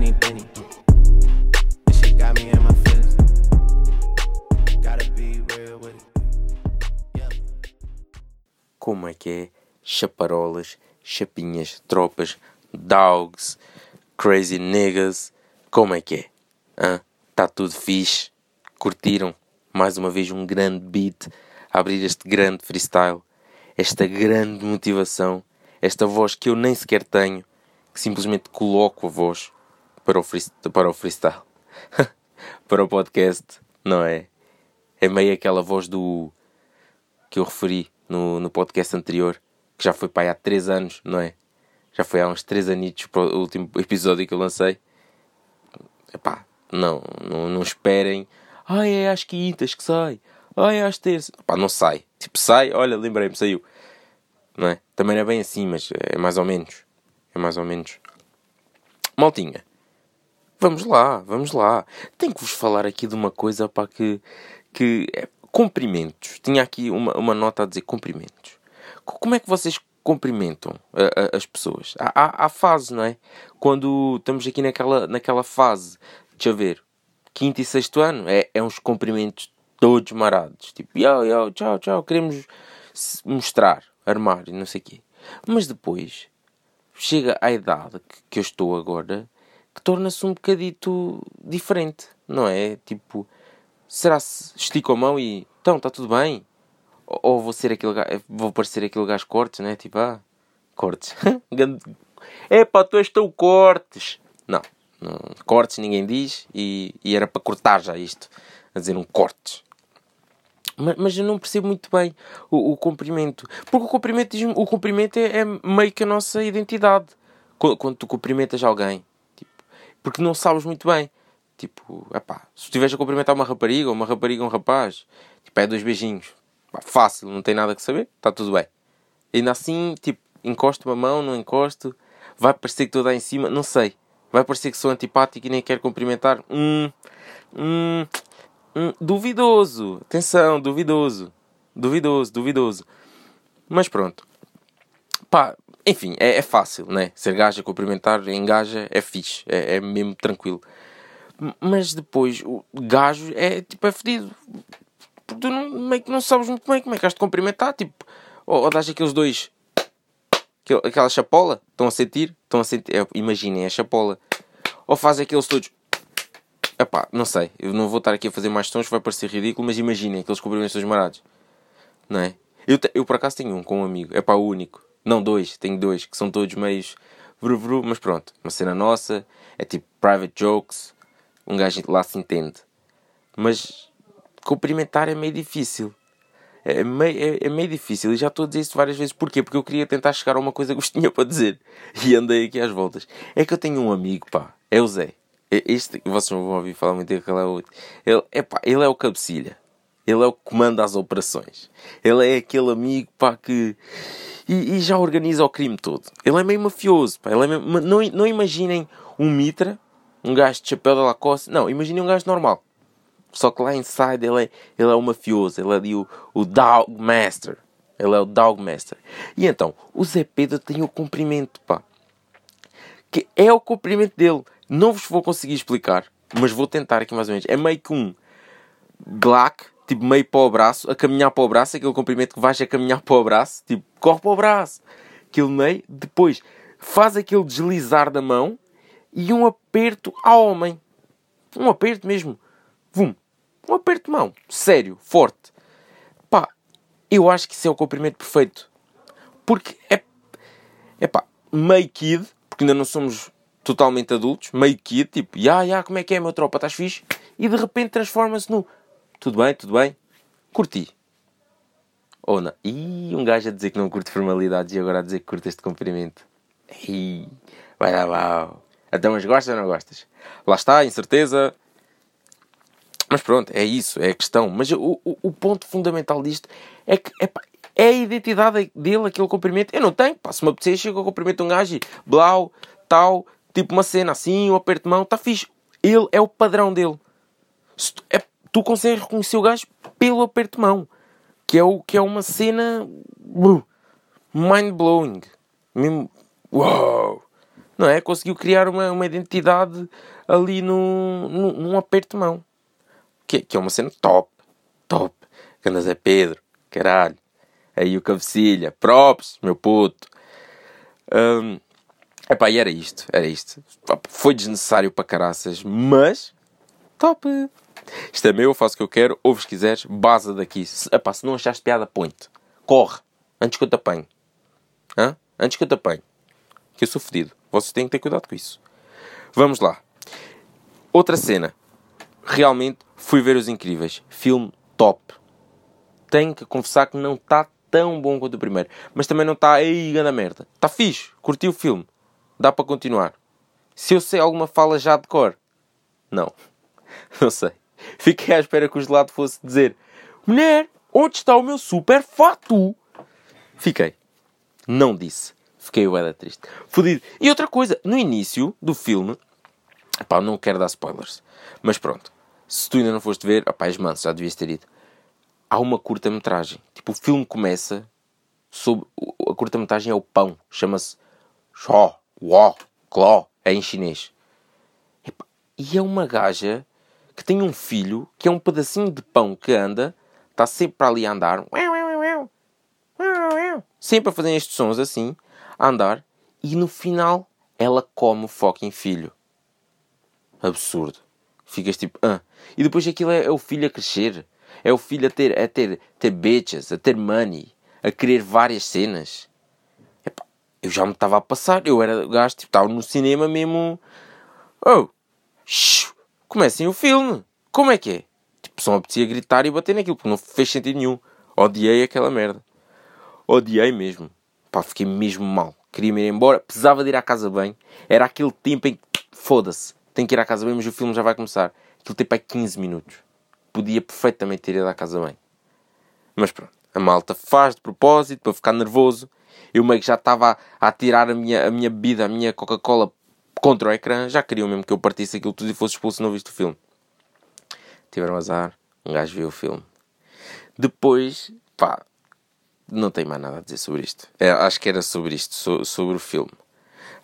money penny. This shit got me in my feelings. Gotta be real with it. Como é que é? Chaparolas, chapinhas, tropas, dogs, crazy niggas. Como é que é? Hã? Tá tudo fixe? Curtiram? Mais uma vez um grande beat a abrir este grande freestyle. Esta grande motivação. Esta voz que eu nem sequer tenho. Que simplesmente coloco a voz para o, freest para o freestyle. para o podcast. Não é? É meio aquela voz do que eu referi no, no podcast anterior, que já foi para aí há 3 anos, não é? Já foi há uns 3 anitos para o último episódio que eu lancei. Epá, não, não, não esperem. Ai, é às quintas que sai. Ai, é às terças. Epá, não sai. Tipo, sai, olha, lembrei-me, saiu. Não é? Também não é bem assim, mas é mais ou menos. É mais ou menos. Maltinha. Vamos lá, vamos lá. Tenho que vos falar aqui de uma coisa para que. que é, cumprimentos. Tinha aqui uma, uma nota a dizer cumprimentos. Como é que vocês cumprimentam a, a, as pessoas? Há, há, há fase, não é? Quando estamos aqui naquela, naquela fase, deixa eu ver, quinto e sexto ano, é, é uns cumprimentos todos marados. Tipo, yo, yo, tchau, tchau, queremos mostrar, armar e não sei o quê. Mas depois, chega à idade que, que eu estou agora, que torna-se um bocadito diferente, não é? Tipo, será se estico a mão e então está tudo bem? Ou, ou, vou ser aquele gajo, vou parecer aquele gajo cortes, né? Tipo, ah, cortes. é pá, tu és tão cortes. Não, não, cortes ninguém diz e, e era para cortar já isto, a dizer um cortes. Mas, mas eu não percebo muito bem o, o cumprimento. Porque o cumprimento, o cumprimento é, é meio que a nossa identidade. Quando, quando tu cumprimentas alguém. Porque não sabes muito bem. Tipo, epá, se estiveres a cumprimentar uma rapariga ou uma rapariga um rapaz, tipo, é dois beijinhos. Epá, fácil, não tem nada que saber, está tudo bem. Ainda assim, tipo, encosto uma mão, não encosto, vai parecer que estou lá em cima, não sei. Vai parecer que sou antipático e nem quero cumprimentar. Hum, hum, hum, duvidoso. Atenção, duvidoso. Duvidoso, duvidoso. Mas pronto. Pá, enfim, é, é fácil, né? Ser gajo a cumprimentar, engaja, é fixe, é, é mesmo tranquilo. Mas depois, o gajo é tipo, é fedido. Tu não, meio que não sabes muito bem como é que has de cumprimentar. Tipo, ou, ou dás aqueles dois. Aquela chapola. Estão a sentir? Estão a sentir. É, imaginem, é a chapola. Ou faz aqueles todos. Epá, não sei. Eu não vou estar aqui a fazer mais tons, vai parecer ridículo, mas imaginem aqueles cumprimentos dos marados. Não é? Eu, eu por acaso tenho um com um amigo. É para o único. Não, dois. Tenho dois, que são todos meios. Vru, vru, mas pronto. Uma cena nossa. É tipo private jokes um gajo lá se entende. Mas cumprimentar é meio difícil. É meio, é, é meio difícil. E já estou a dizer isso várias vezes. Porquê? Porque eu queria tentar chegar a uma coisa que tinha para dizer. E andei aqui às voltas. É que eu tenho um amigo, pá. É o Zé. Este, vocês não vão ouvir falar muito dele, que ele é outro. Ele, é, pá, ele é o cabecilha. Ele é o que comanda as operações. Ele é aquele amigo, pá, que... E, e já organiza o crime todo. Ele é meio mafioso, pá. Ele é meio... não, não imaginem um mitra um gajo de chapéu da Lacoste. Não, imagine um gajo normal. Só que lá inside ele é, ele é o mafioso, ele é ali o, o Dog Master. Ele é o Dog Master. E então, o Zé Pedro tem o cumprimento, pá. Que é o cumprimento dele. Não vos vou conseguir explicar, mas vou tentar aqui mais ou menos. É meio que um glac, tipo meio para o braço, a caminhar para o braço, aquele cumprimento que vais a caminhar para o braço, tipo, corre para o braço. Aquele meio, depois faz aquele deslizar da mão e um aperto ao homem. Um aperto mesmo. Vum. Um aperto de mão. Sério, forte. Pá, eu acho que isso é o cumprimento perfeito. Porque é. É pá, meio kid, porque ainda não somos totalmente adultos, meio kid, tipo, ya, ya, como é que é, meu tropa, estás fixe? E de repente transforma-se no tudo bem, tudo bem, curti. Ou não. Ih, um gajo a dizer que não curte formalidades e agora a dizer que curte este cumprimento. Ih, vai dar mal. Então, mas gostas ou não gostas? Lá está, incerteza. Mas pronto, é isso, é a questão. Mas o, o, o ponto fundamental disto é que é a identidade dele, aquele cumprimento. Eu não tenho, pá, se me apetecer, chego cumprimento um gajo e blau, tal, tipo uma cena assim, um aperto de mão, está fixe. Ele é o padrão dele. É, tu consegues reconhecer o gajo pelo aperto de mão, que é, o, que é uma cena uh, mind blowing. Mesmo, uau! Não é? Conseguiu criar uma, uma identidade ali no, no, num aperto de mão. Que, que é uma cena top. Top. Candas é Pedro. Caralho. Aí o cabecilha. Props, meu puto. Um, epá, e era isto. Era isto. Foi desnecessário para caraças. Mas... Top. Isto é meu, eu faço o que eu quero. Ouves se quiseres. Baza daqui. Se, epá, se não achaste piada, põe-te. Corre. Antes que eu te apanhe. Hã? Antes que eu te apanhe. Que eu sou fedido. Vocês têm que ter cuidado com isso. Vamos lá. Outra cena. Realmente fui ver Os Incríveis. Filme top. Tenho que confessar que não está tão bom quanto o primeiro. Mas também não está aí grande merda. Está fixe. Curti o filme. Dá para continuar. Se eu sei alguma fala já de cor. Não. Não sei. Fiquei à espera que o gelado fosse dizer Mulher, onde está o meu super fato? Fiquei. Não disse. Fiquei o triste. Fodido. E outra coisa, no início do filme, pá, não quero dar spoilers, mas pronto. Se tu ainda não foste ver, opá, és manso, já devias ter ido. Há uma curta-metragem. Tipo, o filme começa sobre. A curta-metragem é o pão. Chama-se Shó, Wó, Cló. É em chinês. E é uma gaja que tem um filho que é um pedacinho de pão que anda, está sempre ali a andar, sempre a fazer estes sons assim, a andar, e no final ela come o fucking filho. Absurdo. Ficas tipo, ah. E depois aquilo é, é o filho a crescer. É o filho a ter, a ter, ter bitches, a ter money, a querer várias cenas. Eu já me estava a passar. Eu era gajo, tipo, estava no cinema mesmo. Oh, shoo, comecem o filme. Como é que é? Tipo, só me apetecia gritar e bater naquilo, porque não fez sentido nenhum. Odiei aquela merda. Odiei mesmo. Pá, fiquei mesmo mal. Queria-me ir embora. Precisava de ir à casa bem. Era aquele tempo em que, foda-se, tenho que ir à casa bem, mas o filme já vai começar. Aquele tempo é 15 minutos. Podia perfeitamente ter ido à casa bem. Mas pronto. A malta faz de propósito para ficar nervoso. Eu meio que já estava a, a tirar a minha, a minha bebida, a minha Coca-Cola contra o ecrã, já queriam mesmo que eu partisse aquilo tudo e fosse expulso não visto o filme. Tiveram azar, um gajo viu o filme. Depois, pá, não tenho mais nada a dizer sobre isto. É, acho que era sobre isto, so, sobre o filme.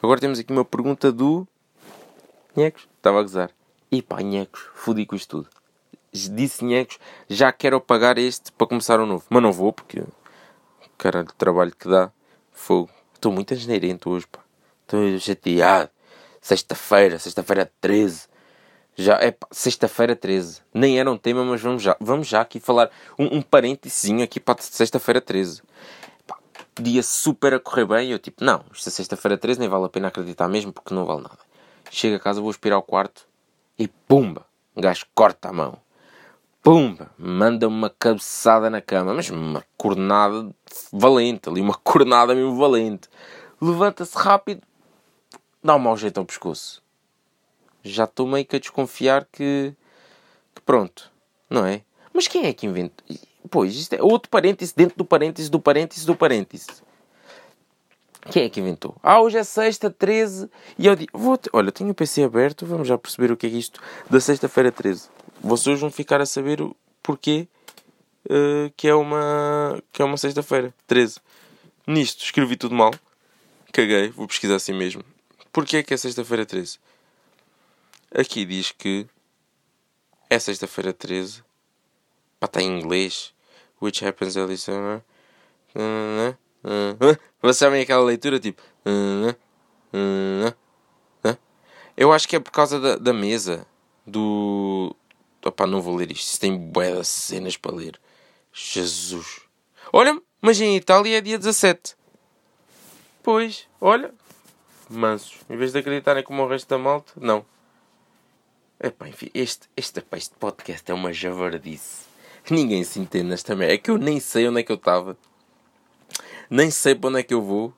Agora temos aqui uma pergunta do. Nhecos, estava a gozar. E pá, Nhecos, fodi com isto tudo. Disse Nhecos, já quero pagar este para começar um novo. Mas não vou porque. Caralho, o trabalho que dá. Fogo. Estou muito asneirento hoje, pá. Estou chateado. Sexta-feira, sexta-feira 13. Já é sexta-feira 13. Nem era um tema, mas vamos já, vamos já aqui falar um, um parênteses aqui para sexta-feira 13. Pá, dia super a correr bem. Eu tipo, não, isto é sexta-feira 13, nem vale a pena acreditar mesmo porque não vale nada. Chego a casa, vou aspirar ao quarto e pumba, um gajo corta a mão. Pumba, manda uma cabeçada na cama, mas uma cornada valente, ali uma cornada mesmo valente. Levanta-se rápido, dá um mau jeito ao pescoço. Já estou meio que a desconfiar que, que pronto, não é? Mas quem é que inventou? Pois, isto é outro parêntese dentro do parêntese do parêntese do parêntese. Quem é que inventou? Ah, hoje é sexta, 13. E eu digo, vou olha, tenho o PC aberto, vamos já perceber o que é isto da sexta-feira 13. Vocês vão ficar a saber o porquê uh, que é uma, que é uma sexta-feira 13. Nisto, escrevi tudo mal. Caguei, vou pesquisar assim mesmo. Porquê é que é sexta-feira 13? Aqui diz que é sexta-feira 13. Pá, está em inglês. Which happens early summer. Vocês sabem aquela leitura tipo. Eu acho que é por causa da, da mesa. Do. Opá, não vou ler isto. Tem bué cenas para ler. Jesus. Olha, mas em Itália é dia 17. Pois, olha, mansos. Em vez de acreditarem como o resto da malta, não. Epá, enfim, este, este, epá, este podcast é uma javardice. Ninguém se entende nesta merda. É que eu nem sei onde é que eu estava. Nem sei para onde é que eu vou.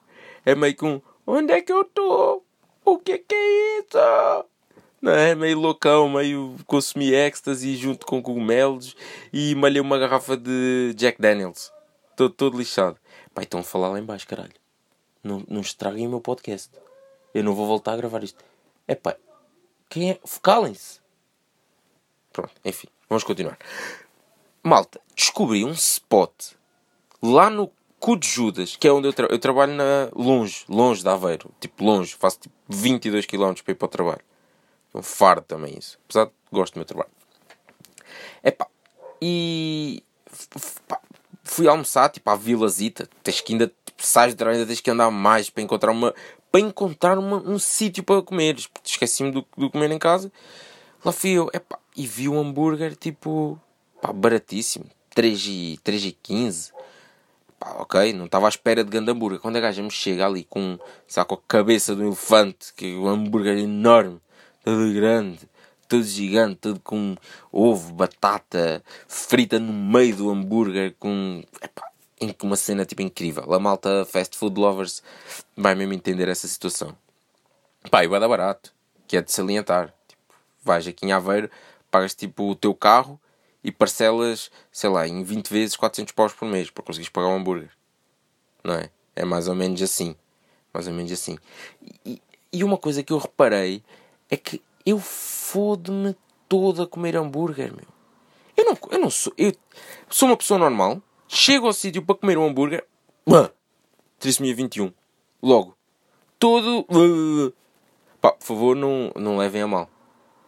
É meio que um onde é que eu estou? O que é que é isso? Não é? Meio loucão, meio consumi ecstasy junto com cogumelos e malhei uma garrafa de Jack Daniels. Todo, todo lixado. Pai, estão a falar lá embaixo, caralho. Não, não estraguem o meu podcast. Eu não vou voltar a gravar isto. É pá, quem é? Calem-se. Pronto, enfim, vamos continuar. Malta, descobri um spot lá no cu de Judas, que é onde eu, tra eu trabalho na, longe, longe de Aveiro, tipo longe, faço tipo 22 km para ir para o trabalho. É um fardo também isso, apesar de gosto do meu trabalho. Epá, e pá, fui almoçar tipo à Vilazita, tens que ainda sais de ainda tens que andar mais para encontrar uma para encontrar uma, um sítio para comer, esqueci-me do, do comer em casa. Lá fui eu, e vi um hambúrguer tipo pá, baratíssimo, 3 e, 3 e 15 pá, ok, não estava à espera de grande hambúrguer. Quando a gaja me chega ali com, sabe, com a cabeça de um elefante, que é um hambúrguer enorme, todo grande, todo gigante, todo com ovo, batata, frita no meio do hambúrguer, com. Uma cena tipo incrível. A malta fast food lovers vai mesmo entender essa situação. Pá, e vai dar barato, que é de salientar. Tipo, vais aqui em Aveiro, pagas tipo o teu carro e parcelas, sei lá, em 20 vezes 400 paus por mês para conseguires pagar um hambúrguer. Não é? É mais ou menos assim. Mais ou menos assim. E, e uma coisa que eu reparei é que eu fodo-me todo a comer hambúrguer, meu. Eu não, eu não sou. Eu sou uma pessoa normal, chego ao sítio para comer um hambúrguer. Trissomia 21. Logo. Todo. Pá, por favor, não, não levem a mal.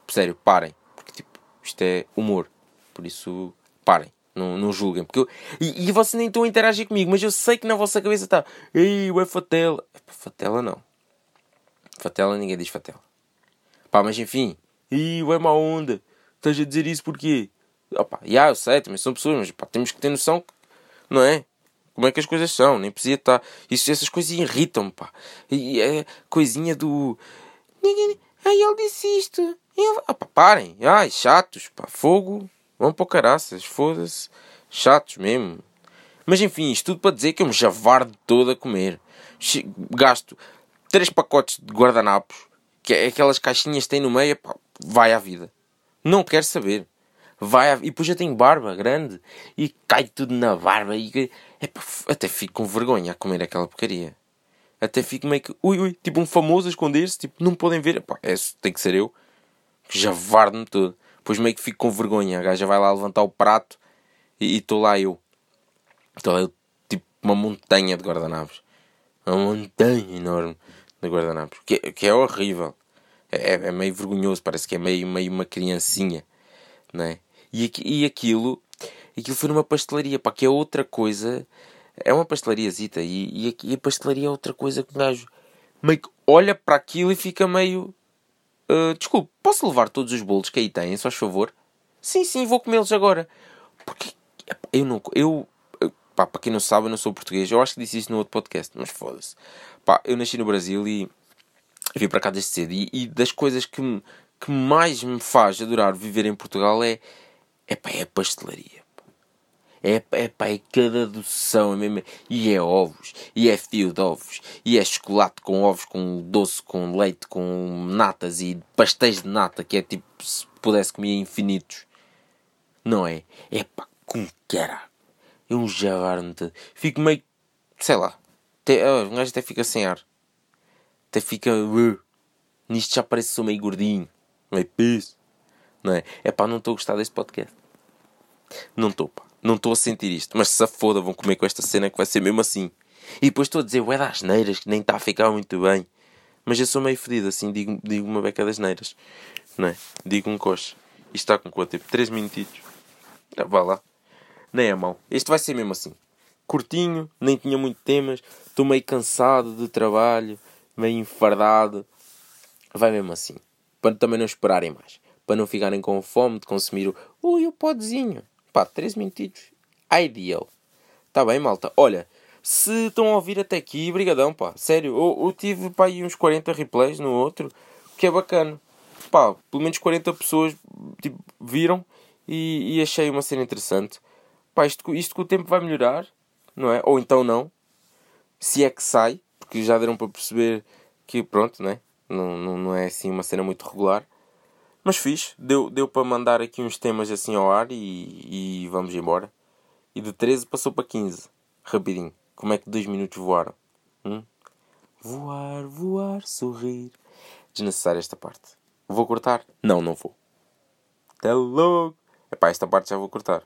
Sério, parem. Porque, tipo, isto é humor. Por isso, parem. Não, não julguem. Porque eu, e, e vocês nem estão a interagir comigo, mas eu sei que na vossa cabeça está. Ei, ué, fatela. Fatela não. Fatela, ninguém diz fatela. Pá, mas enfim. Ih, ué, má onda. Estás a dizer isso porquê? Opa, já, eu sei, também são pessoas, mas pá, temos que ter noção que, não é? Como é que as coisas são? Nem precisa estar. Isso, essas coisas irritam-me, pá. E é coisinha do. Ai, ele disse isto. Ele... Opa, parem. Ai, chatos, pá. Fogo. Vão para caraças, foda-se. Chatos mesmo. Mas enfim, isto tudo para dizer que eu me javardo todo a comer. Gasto três pacotes de guardanapos, que é aquelas caixinhas que tem no meio, pá, vai à vida. Não quero saber. Vai. E depois já tenho barba grande e cai tudo na barba e é, pá, até fico com vergonha a comer aquela porcaria. Até fico meio que, ui, ui, tipo um famoso a esconder-se, tipo, não podem ver. Pá, é, tem que ser eu. Javardo-me todo. Depois meio que fico com vergonha. A gaja vai lá levantar o prato e estou lá eu. Estou lá eu, tipo uma montanha de guardanapos. Uma montanha enorme de guardanapos. Que, que é horrível. É, é, meio vergonhoso. Parece que é meio, meio uma criancinha. Né? E, e aquilo, aquilo foi numa pastelaria. Pá, que é outra coisa. É uma pastelariazita. E, e, e a pastelaria é outra coisa que o gajo meio que olha para aquilo e fica meio Uh, desculpe, posso levar todos os bolos que aí têm, só favor? Sim, sim, vou comê-los agora. Porque eu não. Eu, pá, para quem não sabe, eu não sou português. Eu acho que disse isso no outro podcast, mas foda-se. Pá, eu nasci no Brasil e vim para cá desde cedo. E, e das coisas que, que mais me faz adorar viver em Portugal é. É pá, é pastelaria. É, é pá, é cada adoção, é mesmo, e é ovos, e é fio de ovos, e é chocolate com ovos, com doce, com leite, com natas e pastéis de nata, que é tipo, se pudesse comer infinitos. Não é? É pá, como era. É um javar Fico meio, sei lá, até, oh, um gajo até fica sem ar. Até fica, uh, nisto já parece que sou meio gordinho, meio piso. Não é? É pá, não estou a gostar deste podcast. Não estou, não estou a sentir isto, mas se foda, vão comer com esta cena que vai ser mesmo assim. E depois estou a dizer, ué, das neiras, que nem está a ficar muito bem. Mas eu sou meio fedido, assim, digo, digo uma beca das neiras. Não é? Digo um coche. Isto está com quanto tempo? 3 minutitos. Ah, vá lá. Nem é mau. Este vai ser mesmo assim. Curtinho, nem tinha muito temas. Estou meio cansado de trabalho, meio enfardado. Vai mesmo assim. Para também não esperarem mais. Para não ficarem com fome de consumir o... Ui, o podezinho. Pá, 3 minutitos. Ideal. Tá bem, malta. Olha, se estão a ouvir até aqui, brigadão, pá. Sério, eu, eu tive pá, aí uns 40 replays no outro, que é bacana. Pá, pelo menos 40 pessoas tipo, viram e, e, achei uma cena interessante. Pá, isto, isto com o tempo vai melhorar, não é? Ou então não. Se é que sai, porque já deram para perceber que pronto, né? Não, não, não é assim uma cena muito regular. Mas fiz, deu, deu para mandar aqui uns temas assim ao ar e, e vamos embora. E de 13 passou para 15. Rapidinho. Como é que 2 minutos voaram? Hum? Voar, voar, sorrir. Desnecessária esta parte. Vou cortar? Não, não vou. Até logo. Epá, esta parte já vou cortar.